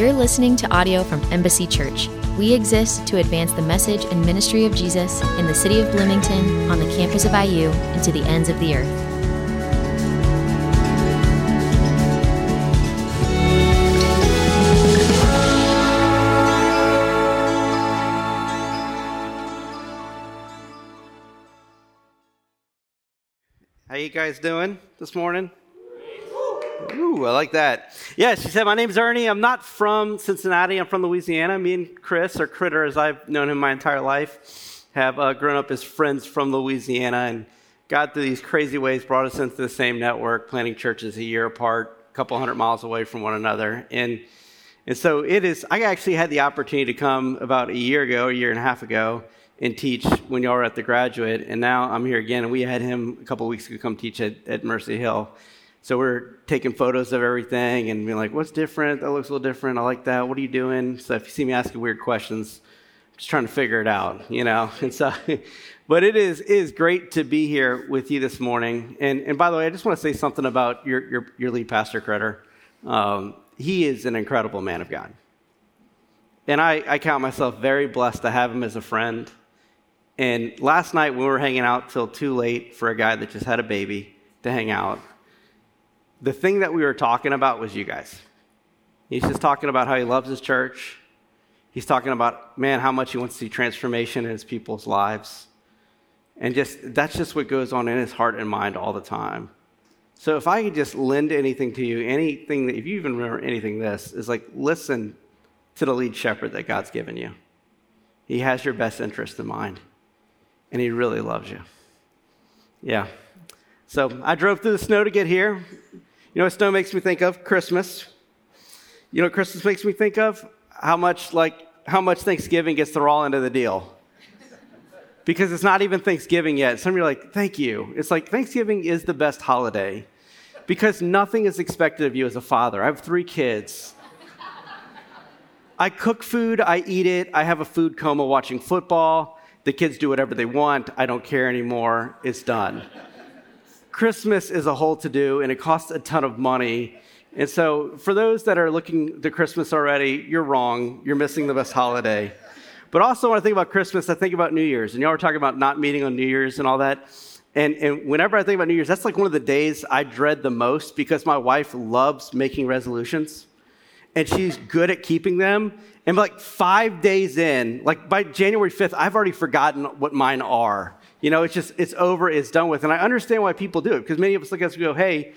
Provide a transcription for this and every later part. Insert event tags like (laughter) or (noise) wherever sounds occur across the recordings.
You're listening to audio from Embassy Church. We exist to advance the message and ministry of Jesus in the city of Bloomington, on the campus of IU, and to the ends of the earth. How you guys doing this morning? Ooh, I like that. Yeah, she said, My name's Ernie. I'm not from Cincinnati. I'm from Louisiana. Me and Chris, or Critter, as I've known him my entire life, have uh, grown up as friends from Louisiana. And God, through these crazy ways, brought us into the same network, planting churches a year apart, a couple hundred miles away from one another. And, and so it is, I actually had the opportunity to come about a year ago, a year and a half ago, and teach when y'all were at the graduate. And now I'm here again. And we had him a couple weeks ago come teach at, at Mercy Hill. So we're taking photos of everything and being like, what's different? That looks a little different. I like that. What are you doing? So if you see me asking weird questions, I'm just trying to figure it out, you know? (laughs) And so, but it is, it is great to be here with you this morning. And, and by the way, I just want to say something about your, your, your lead pastor, Critter. Um, he is an incredible man of God. And I, I count myself very blessed to have him as a friend. And last night we were hanging out till too late for a guy that just had a baby to hang out, the thing that we were talking about was you guys. He's just talking about how he loves his church. He's talking about, man, how much he wants to see transformation in his people's lives. And just that's just what goes on in his heart and mind all the time. So if I could just lend anything to you, anything that if you even remember anything this, is like listen to the lead shepherd that God's given you. He has your best interest in mind. And he really loves you. Yeah. So I drove through the snow to get here. You know what snow makes me think of? Christmas. You know what Christmas makes me think of? How much like how much Thanksgiving gets the raw end of the deal. Because it's not even Thanksgiving yet. Some of you are like, thank you. It's like Thanksgiving is the best holiday. Because nothing is expected of you as a father. I have three kids. I cook food, I eat it, I have a food coma watching football. The kids do whatever they want. I don't care anymore. It's done. Christmas is a whole to do and it costs a ton of money. And so, for those that are looking to Christmas already, you're wrong. You're missing the best holiday. But also, when I think about Christmas, I think about New Year's. And y'all were talking about not meeting on New Year's and all that. And, and whenever I think about New Year's, that's like one of the days I dread the most because my wife loves making resolutions and she's good at keeping them. And like five days in, like by January 5th, I've already forgotten what mine are. You know, it's just, it's over, it's done with. And I understand why people do it because many of us look at us and go, hey,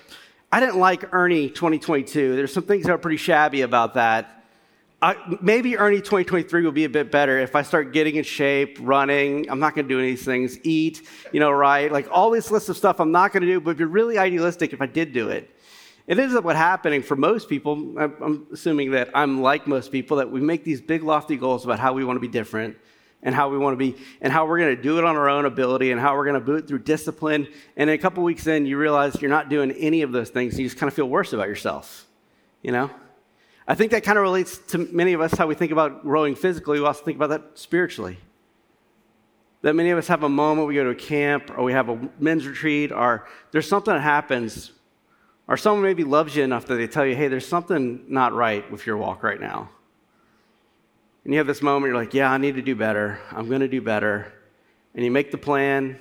I didn't like Ernie 2022. There's some things that are pretty shabby about that. I, maybe Ernie 2023 will be a bit better if I start getting in shape, running. I'm not going to do any of these things, eat, you know, right? Like all this list of stuff I'm not going to do, but it'd be really idealistic if I did do it. It ends up what happening for most people. I'm assuming that I'm like most people, that we make these big, lofty goals about how we want to be different and how we want to be and how we're going to do it on our own ability and how we're going to do it through discipline. And a couple weeks in, you realize you're not doing any of those things. You just kind of feel worse about yourself, you know? I think that kind of relates to many of us how we think about growing physically. We also think about that spiritually. That many of us have a moment, we go to a camp or we have a men's retreat, or there's something that happens, or someone maybe loves you enough that they tell you, hey, there's something not right with your walk right now. And you have this moment, you're like, yeah, I need to do better. I'm going to do better. And you make the plan,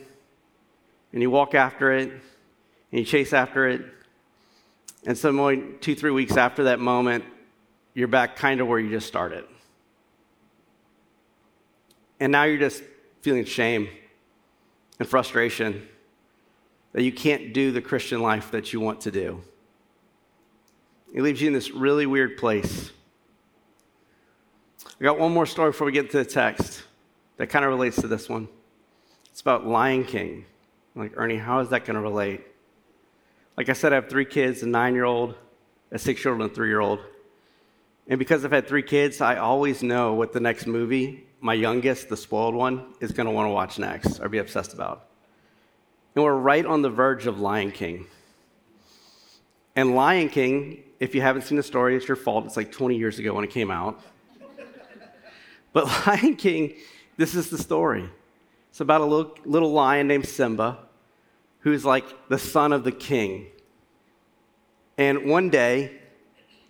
and you walk after it, and you chase after it. And point, two, three weeks after that moment, you're back kind of where you just started. And now you're just feeling shame and frustration that you can't do the Christian life that you want to do. It leaves you in this really weird place I got one more story before we get to the text that kind of relates to this one. It's about Lion King. I'm like, Ernie, how is that going to relate? Like I said, I have three kids a nine year old, a six year old, and a three year old. And because I've had three kids, I always know what the next movie, my youngest, the spoiled one, is going to want to watch next or be obsessed about. And we're right on the verge of Lion King. And Lion King, if you haven't seen the story, it's your fault. It's like 20 years ago when it came out. But (laughs) Lion King, this is the story. It's about a little, little lion named Simba who's like the son of the king. And one day,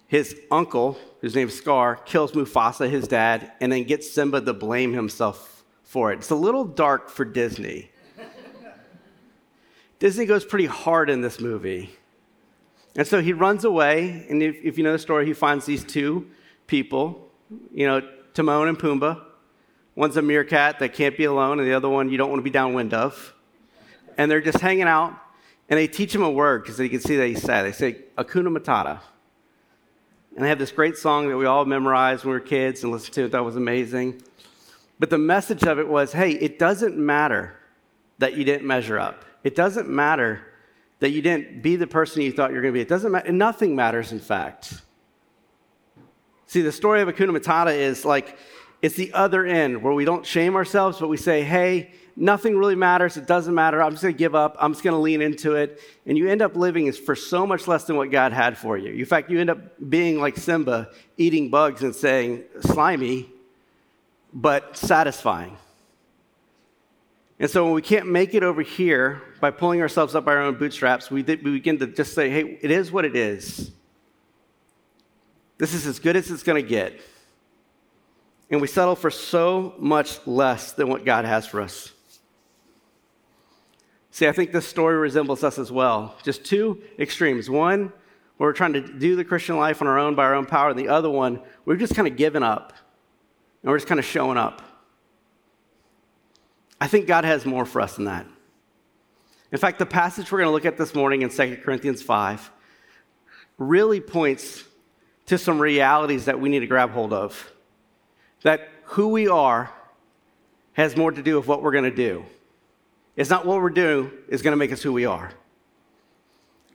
his uncle, whose name is Scar, kills Mufasa, his dad, and then gets Simba to blame himself for it. It's a little dark for Disney. (laughs) Disney goes pretty hard in this movie. And so he runs away, and if, if, you know the story, he finds these two people, you know, Timon and Pumbaa. One's a meerkat that can't be alone, and the other one you don't want to be downwind of. And they're just hanging out, and they teach him a word because they can see that he's sad. They say, Hakuna Matata. And they have this great song that we all memorized when we were kids and listened to it. That was amazing. But the message of it was hey, it doesn't matter that you didn't measure up. It doesn't matter that you didn't be the person you thought you were going to be. It doesn't matter. Nothing matters, in fact. See, the story of Hakuna Matata is like it's the other end where we don't shame ourselves, but we say, hey, nothing really matters. It doesn't matter. I'm just going to give up. I'm just going to lean into it. And you end up living for so much less than what God had for you. In fact, you end up being like Simba, eating bugs and saying, slimy, but satisfying. And so when we can't make it over here by pulling ourselves up by our own bootstraps, we, we begin to just say, hey, it is what it is. This is as good as it's going to get. And we settle for so much less than what God has for us. See, I think this story resembles us as well. Just two extremes. One, where we're trying to do the Christian life on our own by our own power, and the other one, we've just kind of given up and we're just kind of showing up. I think God has more for us than that. In fact, the passage we're going to look at this morning in 2 Corinthians 5 really points to some realities that we need to grab hold of. That who we are has more to do with what we're going to do. It's not what we're doing is going to make us who we are.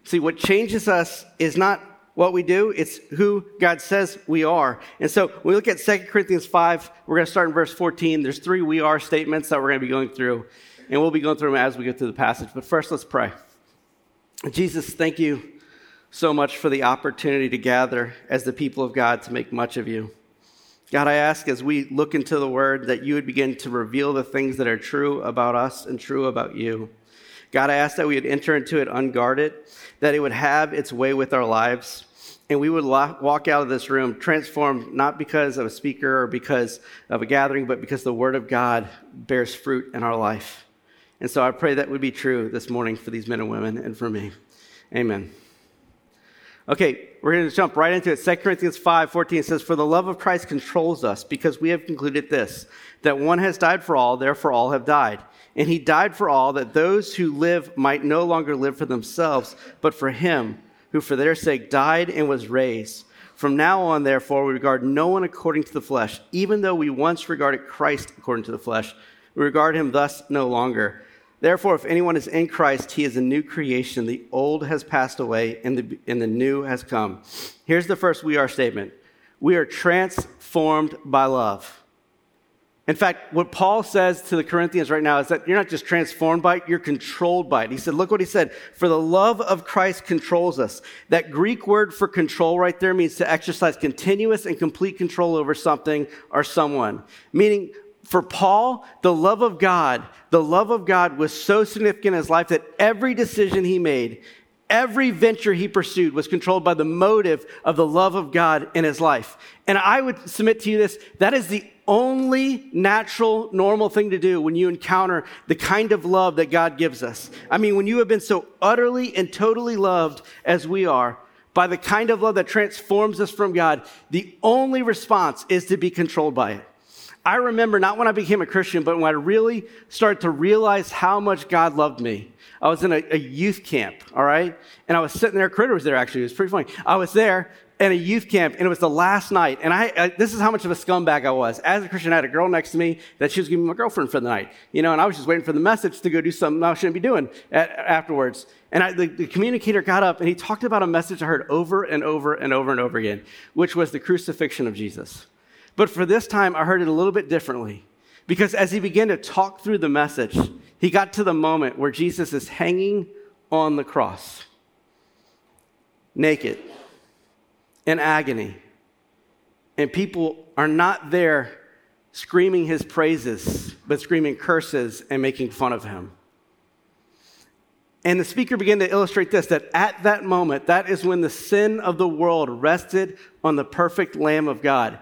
See, what changes us is not what we do, it's who God says we are. And so when we look at 2 Corinthians 5, we're going to start in verse 14. There's three we are statements that we're going to be going through, and we'll be going through them as we go through the passage. But first, let's pray. Jesus, thank you so much for the opportunity to gather as the people of God to make much of you. God, I ask as we look into the word that you would begin to reveal the things that are true about us and true about you. God, I ask that we would enter into it unguarded, that it would have its way with our lives, and we would walk out of this room transformed not because of a speaker or because of a gathering, but because the word of God bears fruit in our life. And so I pray that would be true this morning for these men and women and for me. Amen. Okay, we're going to jump right into it. 2 Corinthians 5 14 says, For the love of Christ controls us, because we have concluded this, that one has died for all, therefore all have died. And he died for all, that those who live might no longer live for themselves, but for him, who for their sake died and was raised. From now on, therefore, we regard no one according to the flesh, even though we once regarded Christ according to the flesh. We regard him thus no longer. Therefore, if anyone is in Christ, he is a new creation. The old has passed away and the, and the new has come. Here's the first we are statement we are transformed by love. In fact, what Paul says to the Corinthians right now is that you're not just transformed by it, you're controlled by it. He said, Look what he said. For the love of Christ controls us. That Greek word for control right there means to exercise continuous and complete control over something or someone. Meaning, for Paul, the love of God, the love of God was so significant in his life that every decision he made, every venture he pursued was controlled by the motive of the love of God in his life. And I would submit to you this that is the only natural, normal thing to do when you encounter the kind of love that God gives us. I mean, when you have been so utterly and totally loved as we are, by the kind of love that transforms us from God, the only response is to be controlled by it. I remember not when I became a Christian, but when I really started to realize how much God loved me. I was in a, a youth camp, all right? And I was sitting there, Critter was there actually, it was pretty funny. I was there in a youth camp, and it was the last night. And I, I, this is how much of a scumbag I was. As a Christian, I had a girl next to me that she was giving my girlfriend for the night, you know, and I was just waiting for the message to go do something I shouldn't be doing at, afterwards. And I, the, the communicator got up and he talked about a message I heard over and over and over and over again, which was the crucifixion of Jesus. But for this time, I heard it a little bit differently. Because as he began to talk through the message, he got to the moment where Jesus is hanging on the cross, naked, in agony. And people are not there screaming his praises, but screaming curses and making fun of him. And the speaker began to illustrate this that at that moment, that is when the sin of the world rested on the perfect Lamb of God.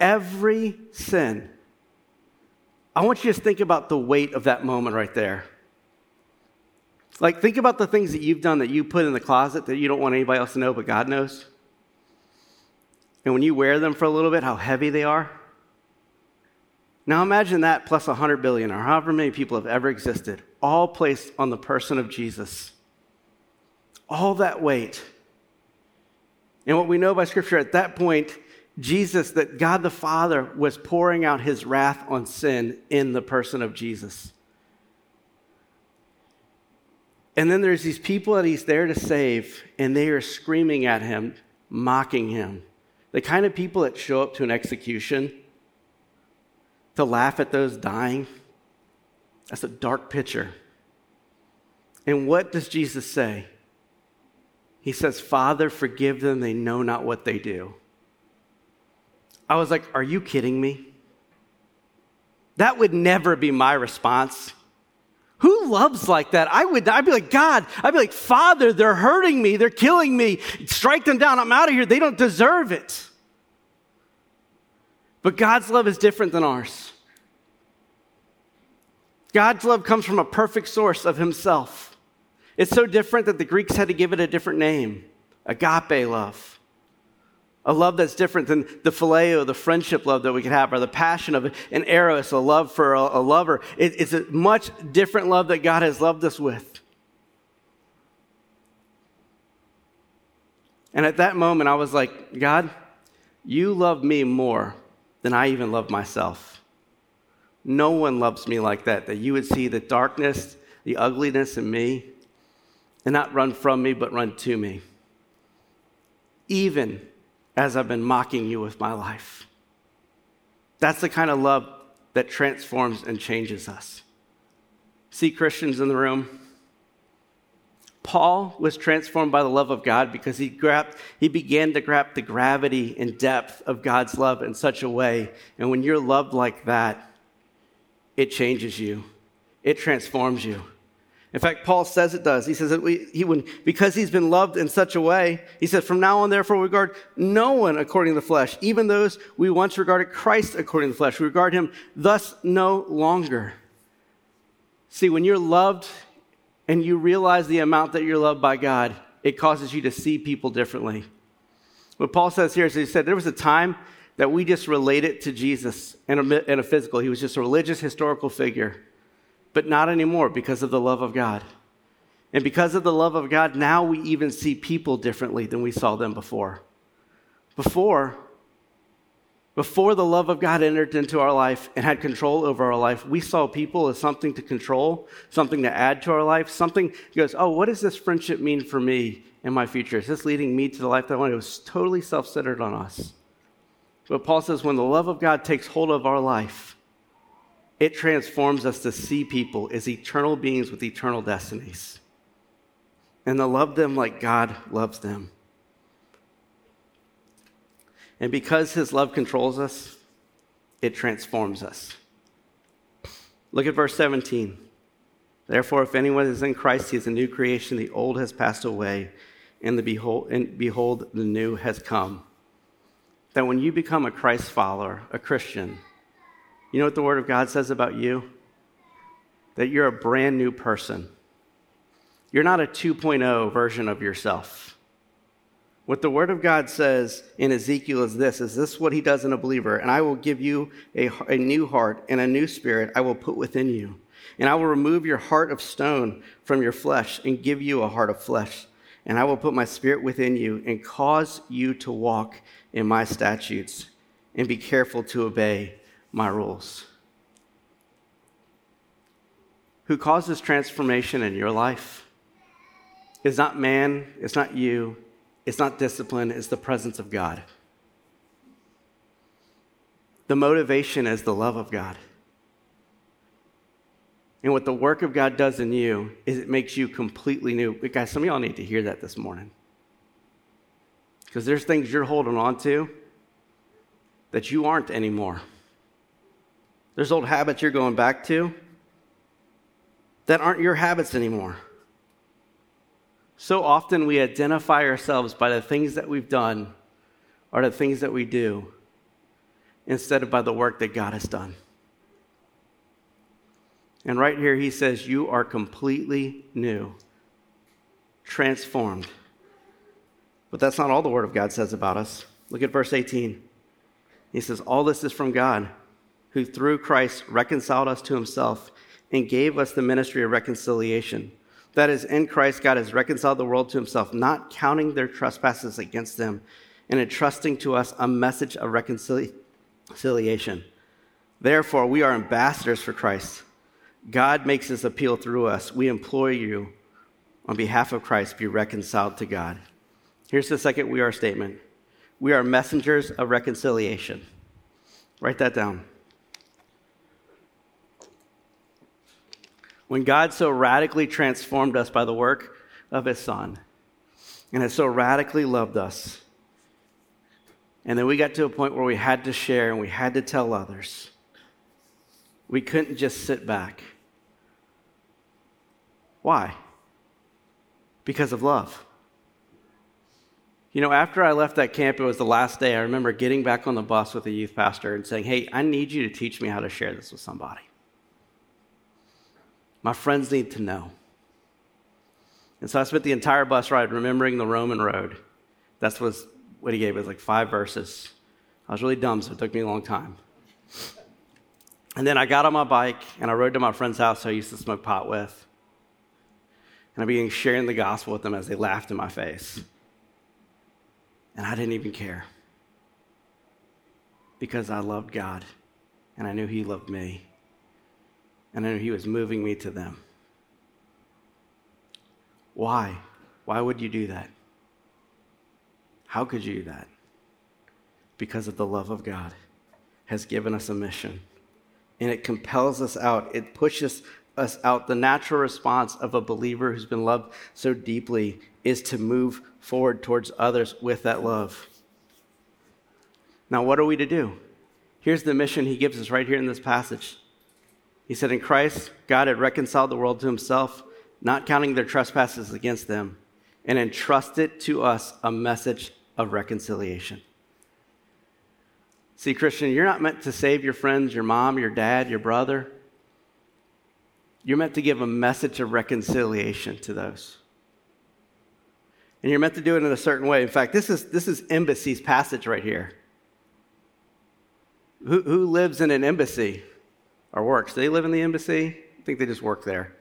Every sin. I want you to think about the weight of that moment right there. Like, think about the things that you've done that you put in the closet that you don't want anybody else to know, but God knows. And when you wear them for a little bit, how heavy they are. Now imagine that plus 100 billion, or however many people have ever existed, all placed on the person of Jesus. All that weight. And what we know by Scripture at that point, Jesus, that God the Father was pouring out his wrath on sin in the person of Jesus. And then there's these people that he's there to save, and they are screaming at him, mocking him. The kind of people that show up to an execution to laugh at those dying. That's a dark picture. And what does Jesus say? He says, Father, forgive them. They know not what they do. I was like, Are you kidding me? That would never be my response. Who loves like that? I would, I'd be like, God, I'd be like, Father, they're hurting me. They're killing me. Strike them down. I'm out of here. They don't deserve it. But God's love is different than ours. God's love comes from a perfect source of Himself. It's so different that the Greeks had to give it a different name agape love. A love that's different than the phileo, the friendship love that we could have, or the passion of an eros, a love for a, a lover. It, it's a much different love that God has loved us with. And at that moment, I was like, God, you love me more than I even love myself. No one loves me like that, that you would see the darkness, the ugliness in me, and not run from me, but run to me. Even as I've been mocking you with my life. That's the kind of love that transforms and changes us. See Christians in the room? Paul was transformed by the love of God because he, grabbed, he began to grasp the gravity and depth of God's love in such a way. And when you're loved like that, it changes you, it transforms you. In fact, Paul says it does. He says that we, he, when, because he's been loved in such a way, he says, from now on, therefore, we regard no one according to the flesh, even those we once regarded Christ according to the flesh. We regard him thus no longer. See, when you're loved and you realize the amount that you're loved by God, it causes you to see people differently. What Paul says here is he said there was a time that we just related to Jesus in a, in a physical. He was just a religious, historical figure but not anymore because of the love of God. And because of the love of God, now we even see people differently than we saw them before. Before, before the love of God entered into our life and had control over our life, we saw people as something to control, something to add to our life, something goes, oh, what does this friendship mean for me in my future? Is this leading me to the life that I want? It was totally self centered on us. But Paul says when the love of God takes hold of our life, it transforms us to see people as eternal beings with eternal destinies and to love them like God loves them. And because his love controls us, it transforms us. Look at verse 17. Therefore, if anyone is in Christ, he is a new creation. The old has passed away, and, the behold, and behold, the new has come. That when you become a Christ follower, a Christian, you know what the Word of God says about you? That you're a brand new person. You're not a 2.0 version of yourself. What the Word of God says in Ezekiel is this is this what He does in a believer? And I will give you a, a new heart and a new spirit I will put within you. And I will remove your heart of stone from your flesh and give you a heart of flesh. And I will put my spirit within you and cause you to walk in my statutes and be careful to obey my rules. Who causes transformation in your life is not man, it's not you, it's not discipline, it's the presence of God. The motivation is the love of God. And what the work of God does in you is it makes you completely new. Guys, some of y'all need to hear that this morning. Because there's things you're holding on to that you aren't anymore. There's old habits you're going back to that aren't your habits anymore. So often we identify ourselves by the things that we've done or the things that we do instead of by the work that God has done. And right here, he says, You are completely new, transformed. But that's not all the Word of God says about us. Look at verse 18. He says, All this is from God, who through Christ reconciled us to himself and gave us the ministry of reconciliation. That is, in Christ, God has reconciled the world to himself, not counting their trespasses against them, and entrusting to us a message of reconciliation. Therefore, we are ambassadors for Christ. God makes his appeal through us. We implore you, on behalf of Christ, be reconciled to God. Here's the second we are statement we are messengers of reconciliation. Write that down. When God so radically transformed us by the work of his Son and has so radically loved us, and then we got to a point where we had to share and we had to tell others. We couldn't just sit back. Why? Because of love. You know, after I left that camp, it was the last day. I remember getting back on the bus with a youth pastor and saying, Hey, I need you to teach me how to share this with somebody. My friends need to know. And so I spent the entire bus ride remembering the Roman road. That's was what he gave. It was like five verses. I was really dumb, so it took me a long time. And then I got on my bike and I rode to my friend's house I used to smoke pot with. And I began sharing the gospel with them as they laughed in my face. And I didn't even care because I loved God and I knew He loved me and I knew He was moving me to them. Why? Why would you do that? How could you do that? Because of the love of God has given us a mission and it compels us out. It pushes us out. The natural response of a believer who's been loved so deeply is to move forward towards others with that love. Now, what are we to do? Here's the mission he gives us right here in this passage. He said, In Christ, God had reconciled the world to himself, not counting their trespasses against them, and entrusted to us a message of reconciliation. See, Christian, you're not meant to save your friends, your mom, your dad, your brother. You're meant to give a message of reconciliation to those. And you're meant to do it in a certain way. In fact, this is, this is embassy's passage right here. Who, who lives in an embassy or works? Do they live in the embassy? I think they just work there.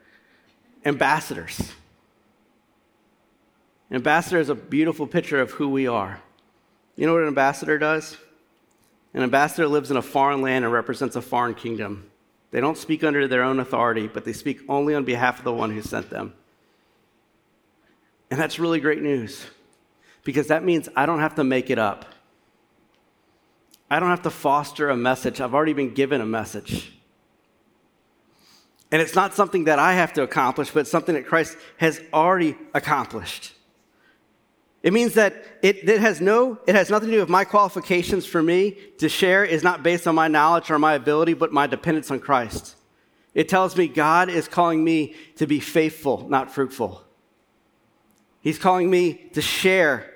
Ambassadors. An ambassador is a beautiful picture of who we are. You know what an ambassador does? An ambassador lives in a foreign land and represents a foreign kingdom. They don't speak under their own authority, but they speak only on behalf of the one who sent them. And that's really great news because that means I don't have to make it up. I don't have to foster a message. I've already been given a message. And it's not something that I have to accomplish, but something that Christ has already accomplished. It means that it, it, has no, it has nothing to do with my qualifications for me to share is not based on my knowledge or my ability, but my dependence on Christ. It tells me God is calling me to be faithful, not fruitful. He's calling me to share,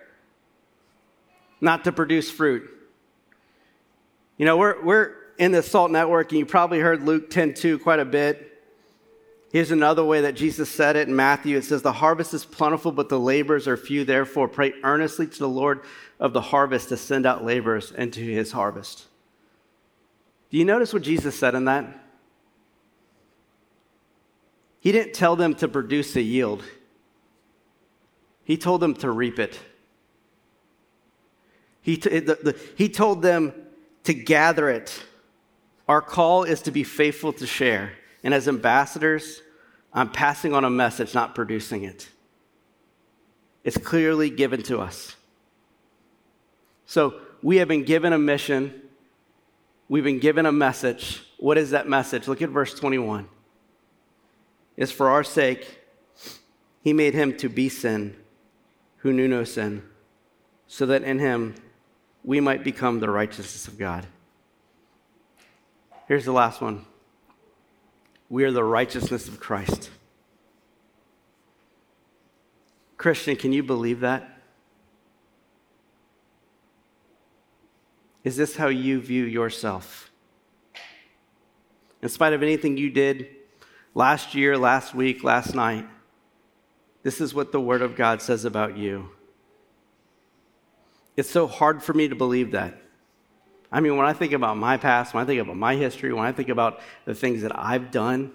not to produce fruit. You know, we're, we're in the SALT network, and you probably heard Luke 10 2 quite a bit. Here's another way that Jesus said it in Matthew. It says, The harvest is plentiful, but the laborers are few. Therefore, pray earnestly to the Lord of the harvest to send out laborers into his harvest. Do you notice what Jesus said in that? He didn't tell them to produce a yield, he told them to reap it. He, t- the, the, he told them to gather it. Our call is to be faithful to share. And as ambassadors, I'm passing on a message, not producing it. It's clearly given to us. So we have been given a mission, we've been given a message. What is that message? Look at verse 21. It's for our sake, he made him to be sin who knew no sin, so that in him we might become the righteousness of God. Here's the last one. We are the righteousness of Christ. Christian, can you believe that? Is this how you view yourself? In spite of anything you did last year, last week, last night, this is what the Word of God says about you. It's so hard for me to believe that. I mean, when I think about my past, when I think about my history, when I think about the things that I've done,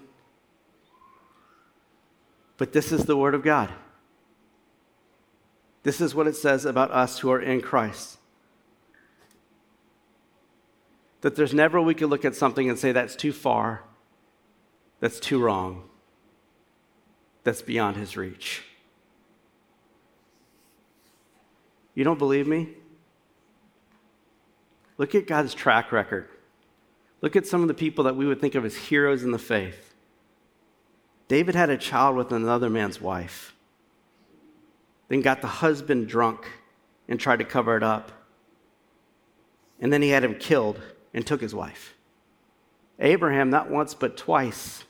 but this is the Word of God. This is what it says about us who are in Christ. That there's never we could look at something and say, that's too far, that's too wrong, that's beyond his reach. You don't believe me? Look at God's track record. Look at some of the people that we would think of as heroes in the faith. David had a child with another man's wife, then got the husband drunk and tried to cover it up. And then he had him killed and took his wife. Abraham, not once but twice,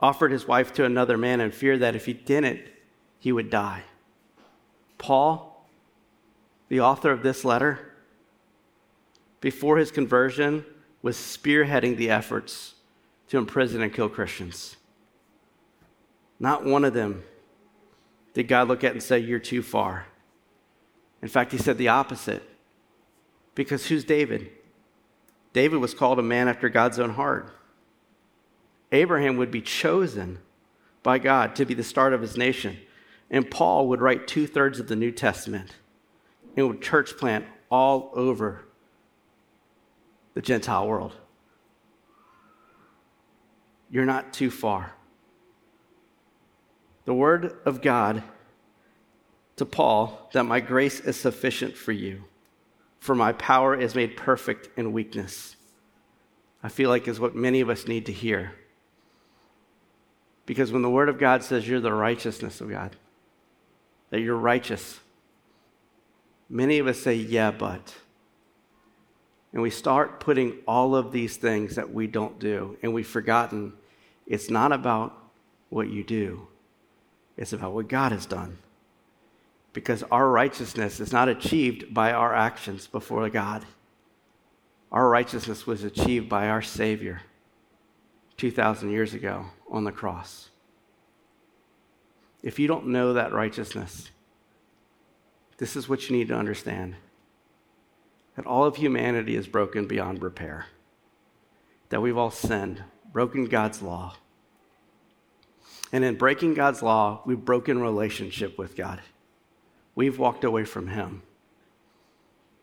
offered his wife to another man and feared that if he didn't, he would die. Paul, the author of this letter, before his conversion, was spearheading the efforts to imprison and kill Christians. Not one of them did God look at and say, You're too far. In fact, he said the opposite. Because who's David? David was called a man after God's own heart. Abraham would be chosen by God to be the start of his nation. And Paul would write two thirds of the New Testament and would church plant all over the Gentile world. You're not too far. The word of God to Paul that my grace is sufficient for you for my power is made perfect in weakness. I feel like is what many of us need to hear. Because when the Word of God says you're the righteousness of God, that you're righteous, many of us say, yeah, but. And we start putting all of these things that we don't do, and we've forgotten it's not about what you do, it's about what God has done because our righteousness is not achieved by our actions before God. Our righteousness was achieved by our Savior 2,000 years ago on the cross. If you don't know that righteousness, this is what you need to understand that all of humanity is broken beyond repair, that we've all sinned, broken God's law. And in breaking God's law, we've broken relationship with God we've walked away from him.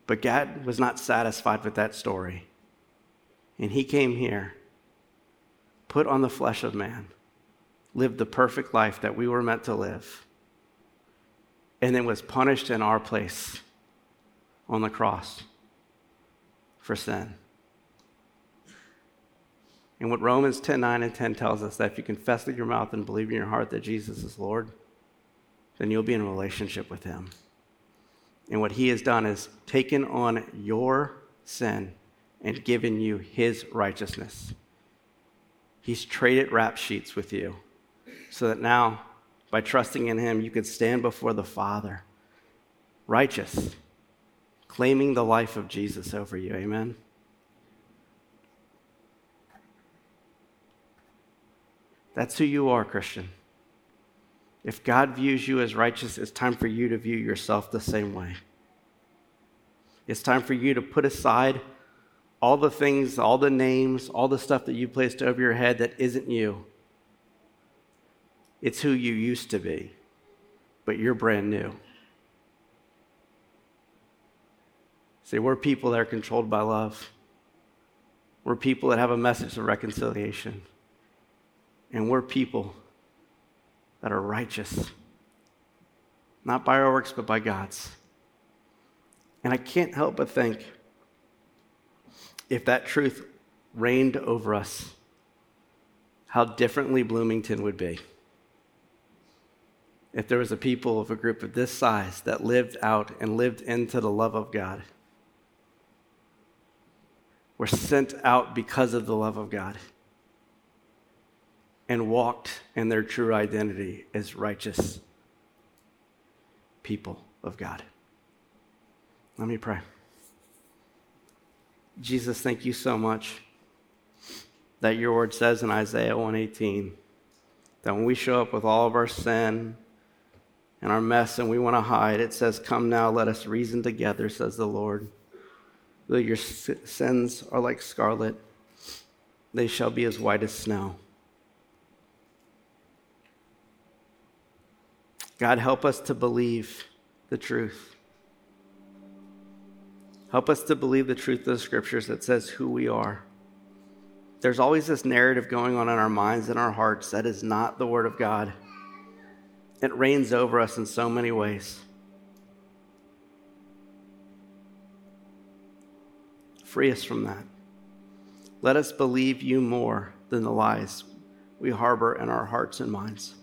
But God was not satisfied with that story. And he came here, put on the flesh of man, lived the perfect life that we were meant to live, and then was punished in our place on the cross for sin. And what Romans 10 9 and 10 tells us that if you confess with your mouth and believe in your heart that Jesus is Lord, then you'll be in relationship with Him. And what He has done is taken on your sin and given you His righteousness. He's traded rap sheets with you so that now, by trusting in Him, you could stand before the Father righteous, claiming the life of Jesus over you. Amen. That's who you are, Christian. If God views you as righteous, it's time for you to view yourself the same way. It's time for you to put aside all the things, all the names, all the stuff that you placed over your head that isn't you. It's who you used to be, but you're brand new. See, we're people that are controlled by love. We're people that have a message of reconciliation. And we're people that are righteous, not by our works, but by God's. And I can't help but think if that truth reigned over us, how differently Bloomington would be. If there was a people of a group of this size that lived out and lived into the love of God, were sent out because of the love of God and walked in their true identity as righteous people of God. Let me pray. Jesus, thank you so much that your word says in Isaiah 118 that when we show up with all of our sin and our mess and we want to hide, it says, Come now, let us reason together, says the Lord. Though your sins are like scarlet, they shall be as white as snow. God, help us to believe the truth. Help us to believe the truth of the scriptures that says who we are. There's always this narrative going on in our minds and our hearts that is not the Word of God. It reigns over us in so many ways. Free us from that. Let us believe you more than the lies we harbor in our hearts and minds.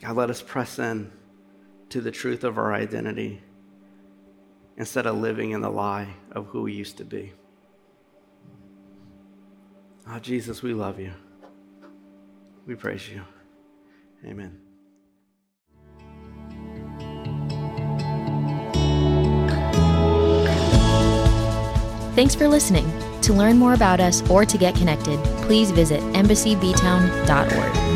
God, let us press in to the truth of our identity instead of living in the lie of who we used to be. Oh, Jesus, we love you. We praise you. Amen. Thanks for listening. To learn more about us or to get connected, please visit embassyBtown.org.